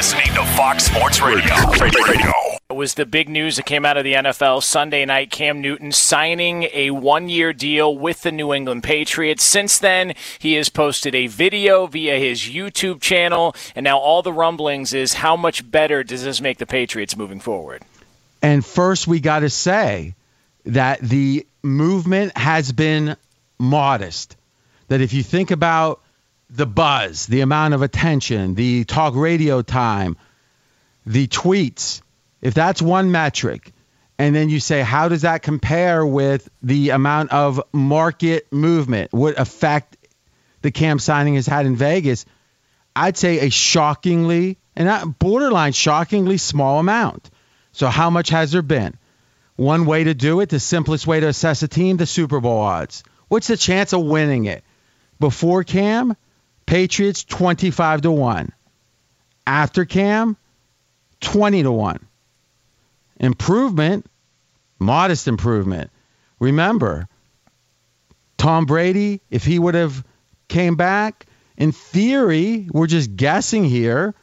Listening to Fox Sports Radio. Radio. It was the big news that came out of the NFL Sunday night. Cam Newton signing a one year deal with the New England Patriots. Since then, he has posted a video via his YouTube channel, and now all the rumblings is how much better does this make the Patriots moving forward? And first, we got to say that the movement has been modest. That if you think about the buzz, the amount of attention, the talk radio time, the tweets, if that's one metric, and then you say, how does that compare with the amount of market movement, what effect the Cam signing has had in Vegas? I'd say a shockingly, and borderline shockingly small amount. So, how much has there been? One way to do it, the simplest way to assess a team, the Super Bowl odds. What's the chance of winning it? Before Cam, Patriots 25 to 1. After Cam, 20 to 1. Improvement, modest improvement. Remember, Tom Brady, if he would have came back, in theory, we're just guessing here,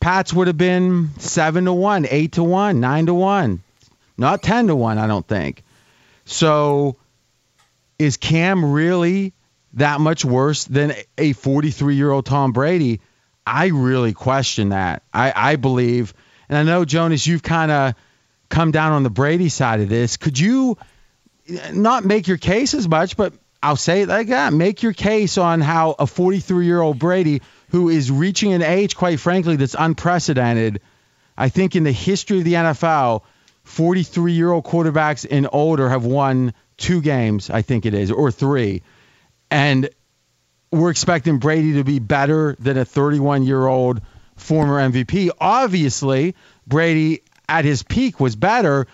Pats would have been 7 to 1, 8 to 1, 9 to 1. Not 10 to 1, I don't think. So is Cam really that much worse than a 43 year old Tom Brady, I really question that. I, I believe, and I know, Jonas, you've kind of come down on the Brady side of this. Could you not make your case as much, but I'll say it like that make your case on how a 43 year old Brady, who is reaching an age, quite frankly, that's unprecedented, I think in the history of the NFL, 43 year old quarterbacks and older have won two games, I think it is, or three and we're expecting Brady to be better than a 31 year old former MVP. Obviously, Brady at his peak was better.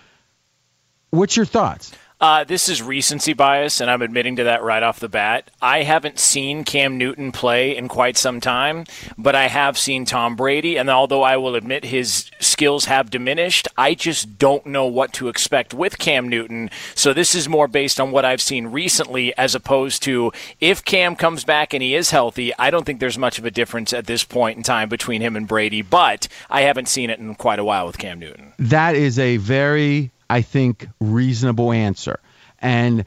What's your thoughts? Uh, this is recency bias, and I'm admitting to that right off the bat. I haven't seen Cam Newton play in quite some time, but I have seen Tom Brady, and although I will admit his skills have diminished, I just don't know what to expect with Cam Newton. So this is more based on what I've seen recently as opposed to if Cam comes back and he is healthy, I don't think there's much of a difference at this point in time between him and Brady, but I haven't seen it in quite a while with Cam Newton. That is a very I think, reasonable answer. And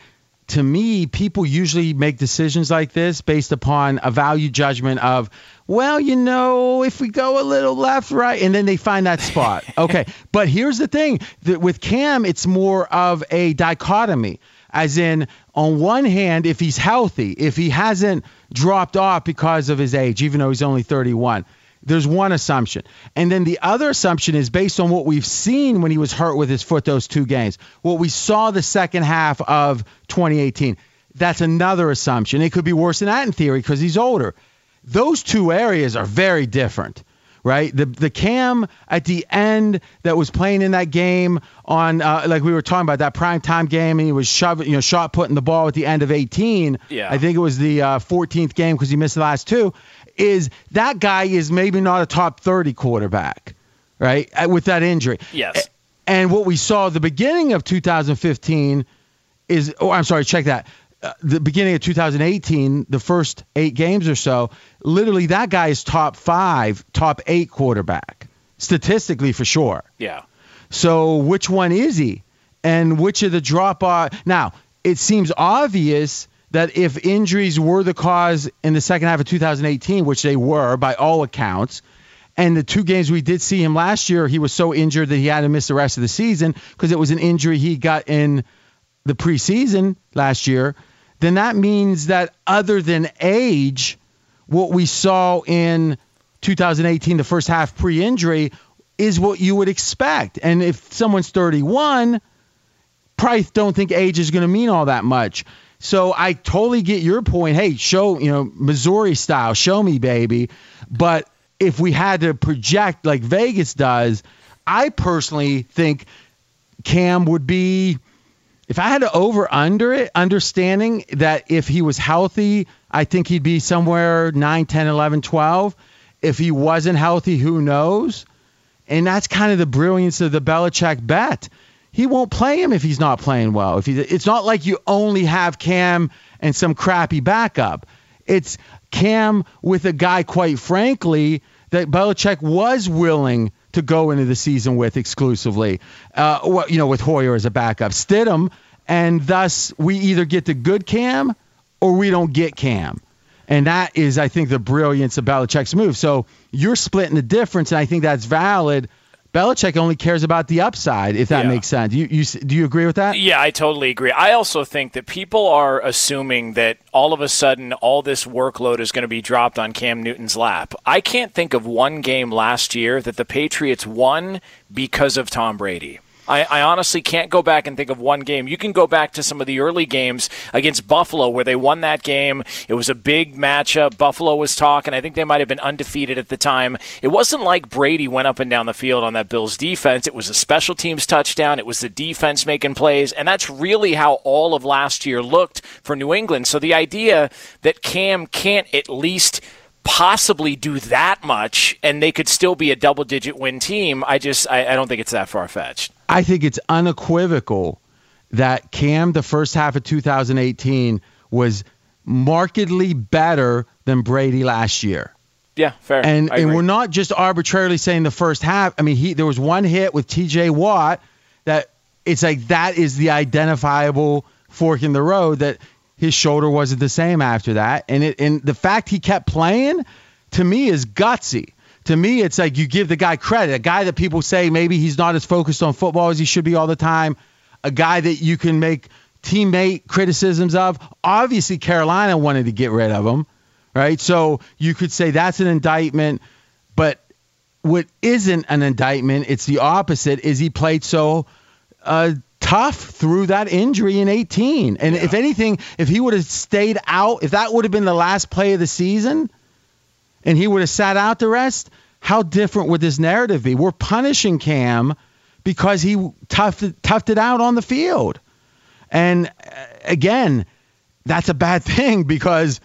to me, people usually make decisions like this based upon a value judgment of, well, you know, if we go a little left, right, and then they find that spot. Okay. but here's the thing that with Cam, it's more of a dichotomy, as in, on one hand, if he's healthy, if he hasn't dropped off because of his age, even though he's only 31 there's one assumption. And then the other assumption is based on what we've seen when he was hurt with his foot those two games, what we saw the second half of 2018. That's another assumption. It could be worse than that in theory because he's older. Those two areas are very different, right? The the Cam at the end that was playing in that game on uh, like we were talking about that prime time game and he was shoving, you know, shot putting the ball at the end of 18. Yeah. I think it was the uh, 14th game because he missed the last two is that guy is maybe not a top 30 quarterback, right? Uh, with that injury. Yes. And what we saw the beginning of 2015 is, oh, I'm sorry, check that. Uh, the beginning of 2018, the first eight games or so, literally that guy is top five, top eight quarterback, statistically for sure. Yeah. So which one is he? And which of the drop off? Now, it seems obvious that if injuries were the cause in the second half of 2018, which they were by all accounts, and the two games we did see him last year, he was so injured that he had to miss the rest of the season because it was an injury he got in the preseason last year, then that means that other than age, what we saw in 2018, the first half pre injury, is what you would expect. And if someone's 31, probably don't think age is going to mean all that much. So I totally get your point. Hey, show, you know, Missouri style, show me, baby. But if we had to project like Vegas does, I personally think Cam would be, if I had to over under it, understanding that if he was healthy, I think he'd be somewhere 9, 10, 11, 12. If he wasn't healthy, who knows? And that's kind of the brilliance of the Belichick bet he won't play him if he's not playing well. If he, it's not like you only have Cam and some crappy backup. It's Cam with a guy, quite frankly, that Belichick was willing to go into the season with exclusively. Uh, you know, with Hoyer as a backup, Stidham, and thus we either get the good Cam or we don't get Cam. And that is, I think, the brilliance of Belichick's move. So you're splitting the difference, and I think that's valid Belichick only cares about the upside, if that yeah. makes sense. You, you, do you agree with that? Yeah, I totally agree. I also think that people are assuming that all of a sudden all this workload is going to be dropped on Cam Newton's lap. I can't think of one game last year that the Patriots won because of Tom Brady. I, I, honestly can't go back and think of one game. You can go back to some of the early games against Buffalo where they won that game. It was a big matchup. Buffalo was talking. I think they might have been undefeated at the time. It wasn't like Brady went up and down the field on that Bills defense. It was a special teams touchdown. It was the defense making plays. And that's really how all of last year looked for New England. So the idea that Cam can't at least – possibly do that much and they could still be a double digit win team i just I, I, don't think it's that far fetched i think it's unequivocal that cam the first half of 2018 was markedly better than brady last year yeah fair and and we're not just arbitrarily saying the first half i mean he there was one hit with tj watt that it's like that is the identifiable fork in the road that his shoulder wasn't the same after that. And it and the fact he kept playing to me is gutsy. To me, it's like you give the guy credit. A guy that people say maybe he's not as focused on football as he should be all the time. A guy that you can make teammate criticisms of. Obviously, Carolina wanted to get rid of him, right? So you could say that's an indictment. But what isn't an indictment, it's the opposite, is he played so uh, tough through that injury in 18. And yeah. if anything, if he would have stayed out, if that would have been the last play of the season and he would have sat out the rest, how different would this narrative be? We're punishing Cam because he toughed, toughed it out on the field. And uh, again, that's a bad thing because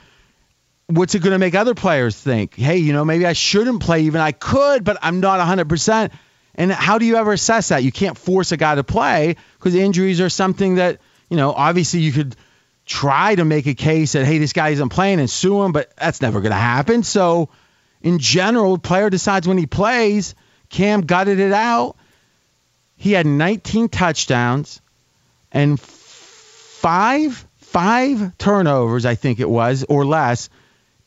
what's it going to make other players think? Hey, you know, maybe I shouldn't play even. I could, but I'm not 100%. And how do you ever assess that? You can't force a guy to play because injuries are something that, you know, obviously you could try to make a case that, hey, this guy isn't playing and sue him, but that's never going to happen. So, in general, player decides when he plays. Cam gutted it out. He had 19 touchdowns and five five turnovers, I think it was, or less,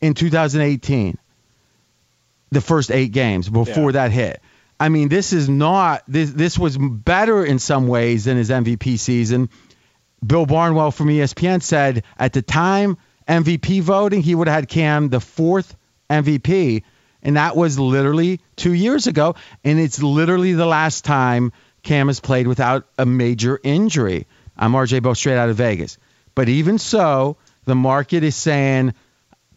in 2018. The first eight games before Yeah. that hit. I mean, this is not this. This was better in some ways than his MVP season. Bill Barnwell from ESPN said at the time MVP voting, he would have had Cam the fourth MVP, and that was literally two years ago. And it's literally the last time Cam has played without a major injury. I'm RJ Bell straight out of Vegas. But even so, the market is saying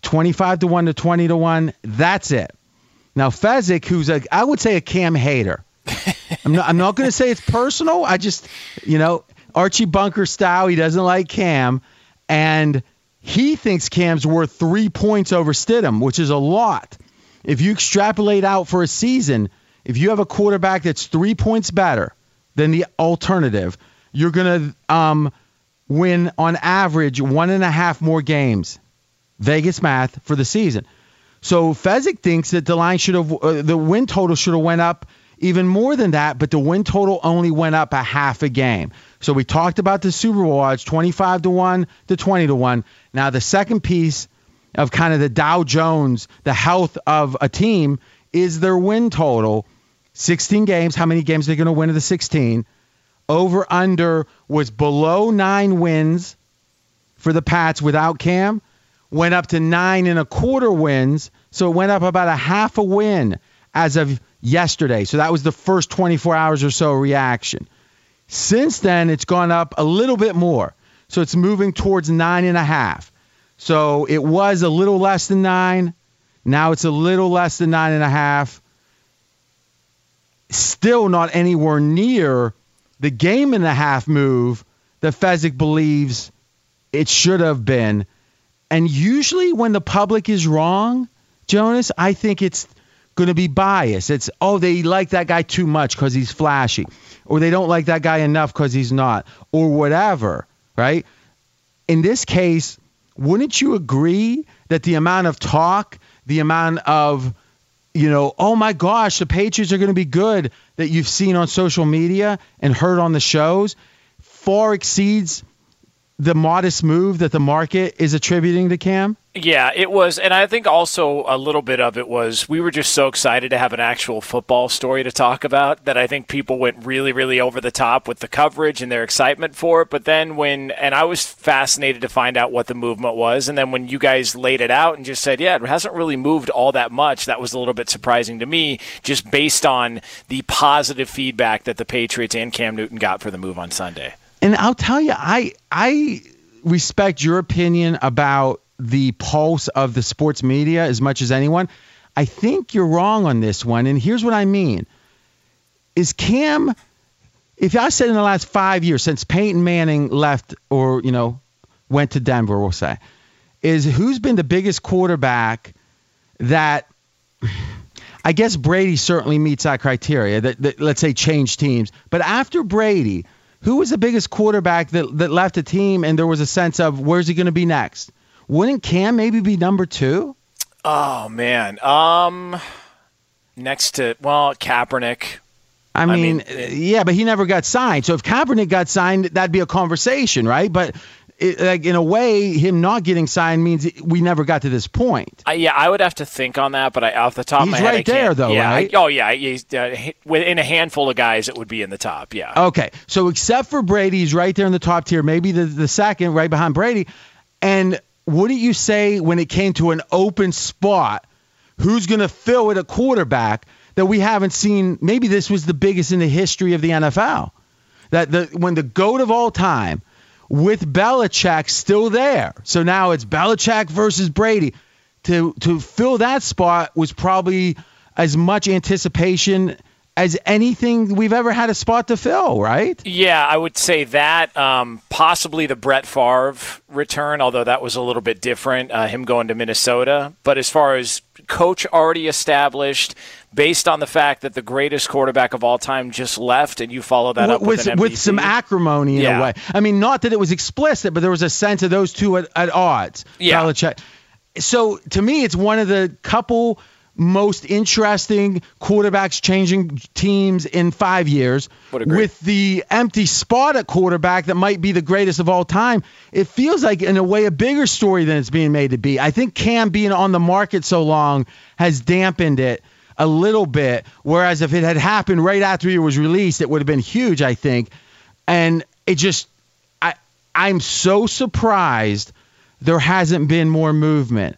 25 to 1 to 20 to 1. That's it. Now, Fezzik, who's a, I would say a Cam hater. I'm not, I'm not going to say it's personal. I just, you know, Archie Bunker style. He doesn't like Cam. And he thinks Cam's worth three points over Stidham, which is a lot. If you extrapolate out for a season, if you have a quarterback that's three points better than the alternative, you're to um, win on average one and a half more games. Vegas math for the season. So Fezzik thinks that the line should have, uh, the win total should have went up even more than that, but the win total only went up a half a game. So we talked about the Super Bowl odds, 25 to 1 to 20 to 1. Now the second piece of kind of the Dow Jones, the health of a team is their win total. 16 games, how many games are they going to win of the 16? Over under was below 9 wins for the Pats without Cam went up to nine and a quarter wins. So it went up about a half a win as of yesterday. So that was the first 24 hours or so reaction. Since then, it's gone up a little bit more. So it's moving towards nine and a half. So it was a little less than nine. Now it's a little less than nine and a half. Still not anywhere near the game and a half move that Fezzik believes it should have been. And usually when the public is wrong, Jonas, I think it's going to be biased. It's, oh, they like that guy too much because he's flashy, or they don't like that guy enough because he's not, or whatever, right? In this case, wouldn't you agree that the amount of talk, the amount of, you know, oh my gosh, the Patriots are going to be good that you've seen on social media and heard on the shows far exceeds the modest move that the market is attributing to Cam? Yeah, it was, and I think also a little bit of it was we were just so excited to have an actual football story to talk about that I think people went really, really over the top with the coverage and their excitement for it. But then when, and I was fascinated to find out what the movement was, and then when you guys laid it out and just said, yeah, it hasn't really moved all that much, that was a little bit surprising to me, just based on the positive feedback that the Patriots and Cam Newton got for the move on Sunday. And I'll tell you, I I respect your opinion about the pulse of the sports media as much as anyone. I think you're wrong on this one, and here's what I mean: is Cam. If I said in the last five years since Peyton Manning left or you know went to Denver, we'll say, is who's been the biggest quarterback that I guess Brady certainly meets that criteria that, that let's say change teams. But after Brady, who was the biggest quarterback that, that left a team and there was a sense of where's he going to be next? Wouldn't Cam maybe be number two? Oh man, um, next to well Kaepernick. I mean, mean, it- yeah, but he never got signed. So if Kaepernick got signed, that'd be a conversation, right? But it, like in a way, him not getting signed means we never got to this point. I, yeah, I would have to think on that, but I, off the top of He's my head, right there, though, yeah, right? I, oh yeah, he's uh, within a handful of guys, it would be in the top. Yeah. Okay, so except for Brady, he's right there in the top tier, maybe the, the second, right behind Brady. And wouldn't you say when it came to an open spot, who's going to fill it a quarterback that we haven't seen? Maybe this was the biggest in the history of the NFL. That the when the goat of all time, with Belichick still there, so now it's Belichick versus Brady. To to fill that spot was probably as much anticipation as anything we've ever had a spot to fill, right? Yeah, I would say that. Um, possibly the Brett Favre return, although that was a little bit different, uh, him going to Minnesota. But as far as coach already established, based on the fact that the greatest quarterback of all time just left, and you follow that up with, with, an with some acrimony in Yeah. a way. I mean, not that it was explicit, but there was a sense of those two at, at odds. Yeah. Belichick. So to me, it's one of the couple most interesting quarterbacks changing teams in five years with the empty spot at quarterback that might be the greatest of all time. It feels like, in a way, a bigger story than it's being made to be. I think Cam being on the market so long has dampened it a little bit. Whereas if it had happened right after he was released, it would have been huge, I think. And it just, I, I'm so surprised there hasn't been more movement.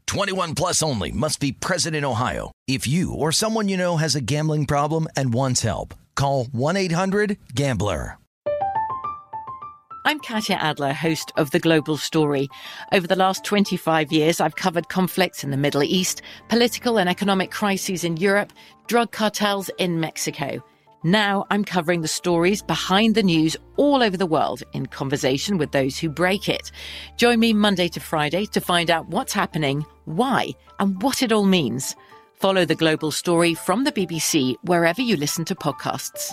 21 plus only must be present in Ohio. If you or someone you know has a gambling problem and wants help, call 1-800-GAMBLER. I'm Katya Adler, host of The Global Story. Over the last 25 years, I've covered conflicts in the Middle East, political and economic crises in Europe, drug cartels in Mexico. Now I'm covering the stories behind the news all over the world in conversation with those who break it. Join me Monday to Friday to find out what's happening, why, and what it all means. Follow the global story from the BBC wherever you listen to podcasts.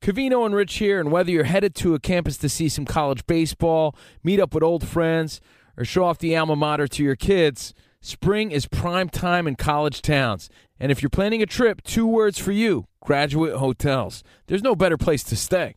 Cavino and Rich here, and whether you're headed to a campus to see some college baseball, meet up with old friends, or show off the alma mater to your kids, spring is prime time in college towns. And if you're planning a trip, two words for you graduate hotels. There's no better place to stay.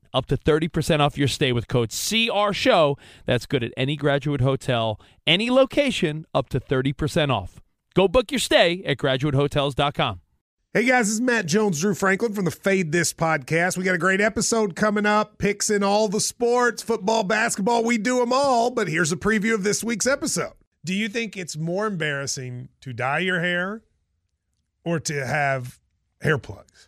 up to 30% off your stay with code CR Show. That's good at any graduate hotel, any location, up to 30% off. Go book your stay at graduatehotels.com. Hey guys, this is Matt Jones, Drew Franklin from the Fade This podcast. We got a great episode coming up, picks in all the sports, football, basketball, we do them all. But here's a preview of this week's episode. Do you think it's more embarrassing to dye your hair or to have hair plugs?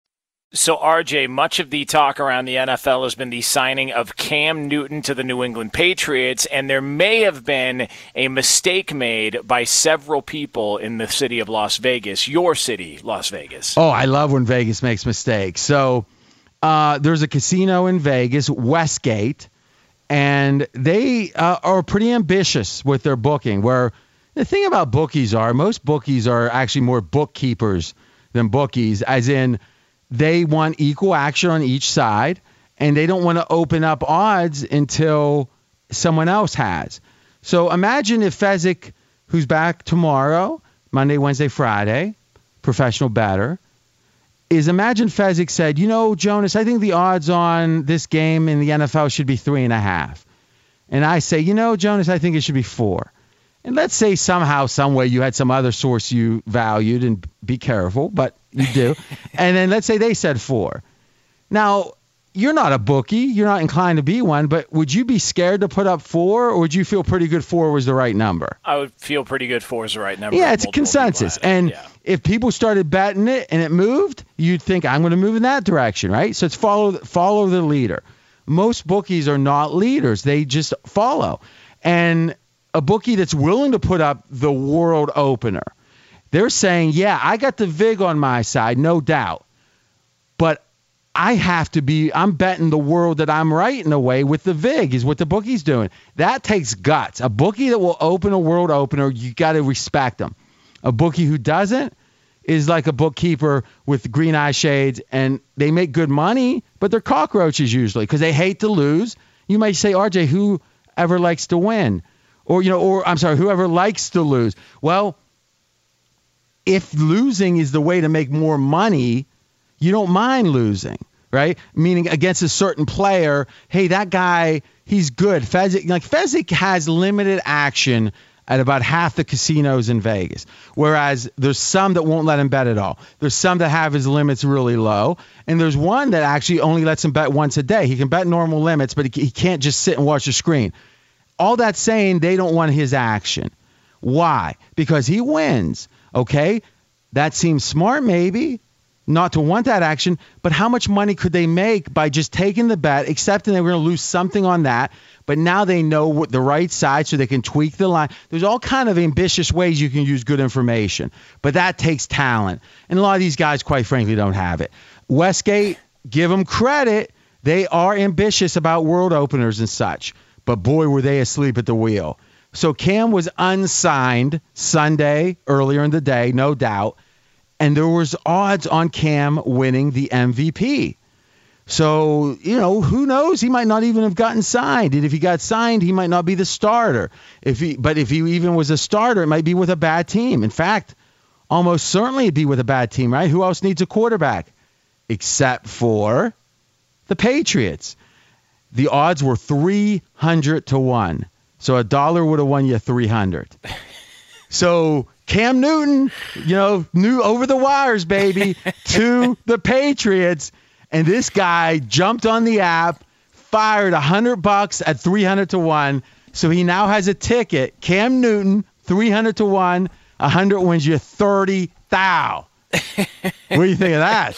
So, RJ, much of the talk around the NFL has been the signing of Cam Newton to the New England Patriots, and there may have been a mistake made by several people in the city of Las Vegas, your city, Las Vegas. Oh, I love when Vegas makes mistakes. So uh, there's a casino in Vegas, Westgate, and they uh, are pretty ambitious with their booking. Where the thing about bookies are, most bookies are actually more bookkeepers than bookies, as in they want equal action on each side, and they don't want to open up odds until someone else has. So imagine if Fezzik, who's back tomorrow, Monday, Wednesday, Friday, professional batter, is imagine Fezzik said, you know, Jonas, I think the odds on this game in the NFL should be three and a half. And I say, you know, Jonas, I think it should be four. And let's say somehow, some way you had some other source you valued, and be careful, but you do. and then let's say they said four. Now, you're not a bookie. You're not inclined to be one, but would you be scared to put up four, or would you feel pretty good four was the right number? I would feel pretty good four is the right number. Yeah, it's a consensus. And yeah. if people started betting it and it moved, you'd think I'm going to move in that direction, right? So it's follow follow the leader. Most bookies are not leaders; they just follow. And a bookie that's willing to put up the world opener, they're saying, "Yeah, I got the vig on my side, no doubt, but." I have to be, I'm betting the world that I'm right in a way with the VIG, is what the bookie's doing. That takes guts. A bookie that will open a world opener, you got to respect them. A bookie who doesn't is like a bookkeeper with green eye shades, and they make good money, but they're cockroaches usually because they hate to lose. You might say, RJ, who ever likes to win? Or, you know, or I'm sorry, whoever likes to lose. Well, if losing is the way to make more money, you don't mind losing, right? Meaning against a certain player, hey, that guy, he's good. Fezzik, like Fezzik has limited action at about half the casinos in Vegas. Whereas there's some that won't let him bet at all. There's some that have his limits really low, and there's one that actually only lets him bet once a day. He can bet normal limits, but he, he can't just sit and watch the screen. All that saying they don't want his action. Why? Because he wins. Okay, that seems smart, maybe not to want that action, but how much money could they make by just taking the bet, accepting they were going to lose something on that, but now they know what the right side so they can tweak the line. There's all kind of ambitious ways you can use good information, but that takes talent. And a lot of these guys, quite frankly, don't have it. Westgate, give them credit. They are ambitious about world openers and such, but boy, were they asleep at the wheel. So Cam was unsigned Sunday earlier in the day, no doubt and there was odds on Cam winning the MVP. So, you know, who knows? He might not even have gotten signed. And if he got signed, he might not be the starter. If he but if he even was a starter, it might be with a bad team. In fact, almost certainly it'd be with a bad team, right? Who else needs a quarterback? Except for the Patriots. The odds were 300 to 1. So a dollar would have won you 300. So Cam Newton, you know, new over the wires, baby, to the Patriots. And this guy jumped on the app, fired a hundred bucks at 300 to one. So he now has a ticket. Cam Newton, 300 to one. 100 wins you 30 thou. what do you think of that?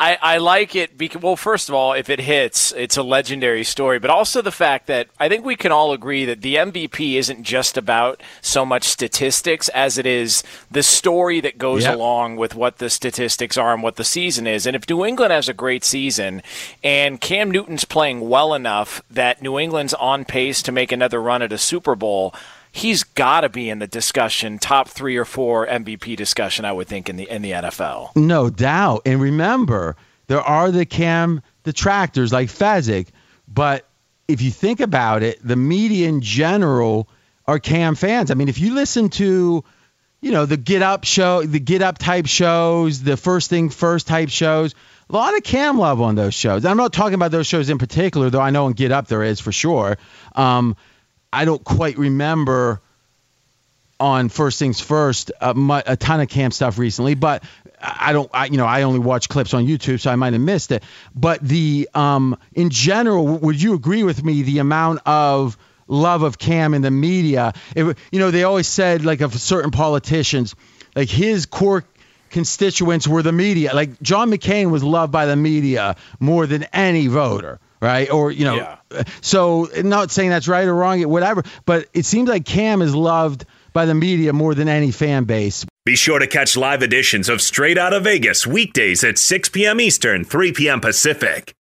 I, I like it because, well, first of all, if it hits, it's a legendary story, but also the fact that I think we can all agree that the MVP isn't just about so much statistics as it is the story that goes yep. along with what the statistics are and what the season is. And if New England has a great season and Cam Newton's playing well enough that New England's on pace to make another run at a Super Bowl, he's got to be in the discussion, top three or four MVP discussion. I would think in the in the NFL. No doubt. And remember, there are the Cam detractors like Fezzik, but if you think about it, the media in general are Cam fans. I mean, if you listen to you know the get up show the get up type shows the first thing first type shows a lot of cam love on those shows i'm not talking about those shows in particular though i know on get up there is for sure um, I don't quite remember on First Things First uh, a ton of camp stuff recently, but I don't, I, you know, I only watch clips on YouTube, so I might have missed it. But the, um, in general, would you agree with me? The amount of love of Cam in the media, it, you know, they always said like of certain politicians, like his core constituents were the media. Like John McCain was loved by the media more than any voter right? Or you know, yeah. so not saying that's right or wrong, whatever. But it seems like Cam is loved by the media more than any fan base. Be sure to catch live editions of Straight Out of Vegas weekdays at 6 p.m. Eastern, 3 p.m. Pacific.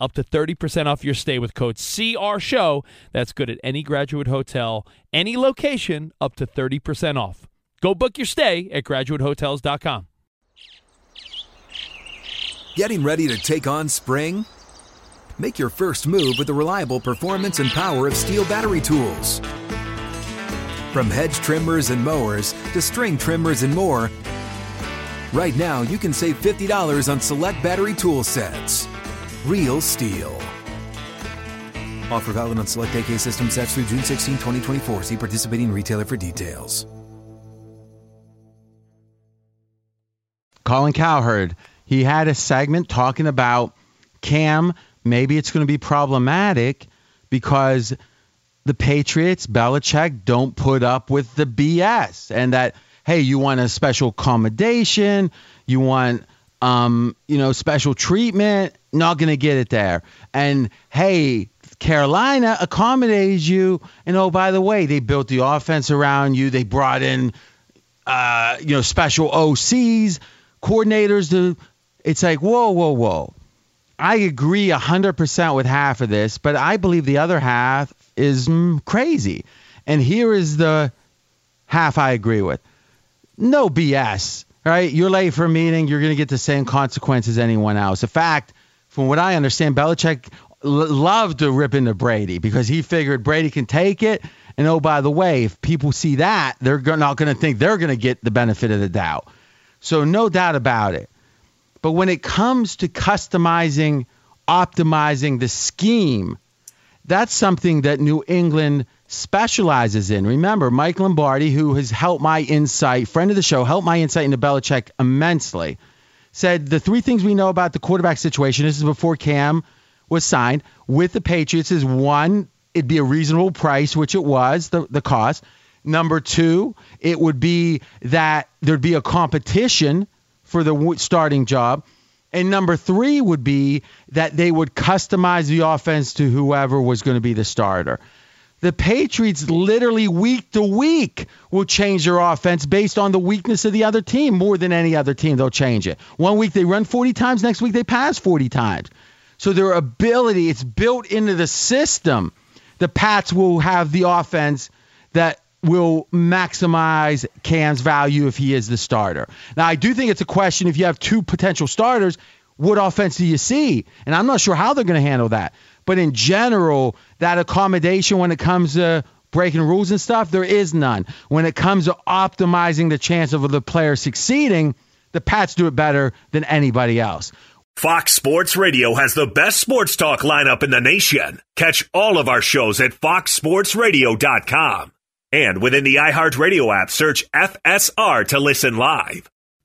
up to 30% off your stay with code CRSHOW. That's good at any graduate hotel, any location, up to 30% off. Go book your stay at graduatehotels.com. Getting ready to take on spring? Make your first move with the reliable performance and power of STIHL battery tools. From hedge trimmers and mowers to string trimmers and more, right now you can save $50 on select battery tool sets. Real STIHL. Offer valid on select AK system sets through June 16, 2024. See participating retailer for details. Colin Cowherd, he had a segment talking about Cam. Maybe it's going to be problematic because the Patriots, Belichick, don't put up with the BS, and that hey, you want a special accommodation, you want um, you know, special treatment, not going to get it there. And hey, Carolina accommodates you. And oh, by the way, they built the offense around you. They brought in, uh, you know, special OCs, coordinators. To it's like whoa, whoa, whoa. I agree 100% with half of this, but I believe the other half is mm, crazy. And here is the half I agree with. No BS right? You're late for a meeting, you're going to get the same consequence as anyone else. In fact, from what I understand, Belichick loved to rip into Brady because he figured Brady can take it. And oh, by the way, if people see that, they're not going to think they're going to get the benefit of the doubt. So, no doubt about it. But when it comes to customizing, optimizing the scheme, that's something that New England specializes in. Remember, Mike Lombardi, who has helped my insight, friend of the show, helped my insight into Belichick immensely, said the three things we know about the quarterback situation, this is before Cam was signed, with the Patriots is one, it'd be a reasonable price, which it was, the, the cost. Number two, it would be that there'd be a competition for the starting job. And number three would be that they would customize the offense to whoever was going to be the starter. The Patriots literally week to week will change their offense based on the weakness of the other team more than any other team. They'll change it. One week they run 40 times, next week they pass 40 times. So their ability, it's built into the system. The Pats will have the offense that will maximize Cam's value if he is the starter. Now, I do think it's a question if you have two potential starters, what offense do you see? And I'm not sure how they're going to handle that. But in general, that accommodation when it comes to breaking rules and stuff, there is none. When it comes to optimizing the chance of the player succeeding, the Pats do it better than anybody else. Fox Sports Radio has the best sports talk lineup in the nation. Catch all of our shows at foxsportsradio.com. And within the iHeartRadio app, search FSR to listen live.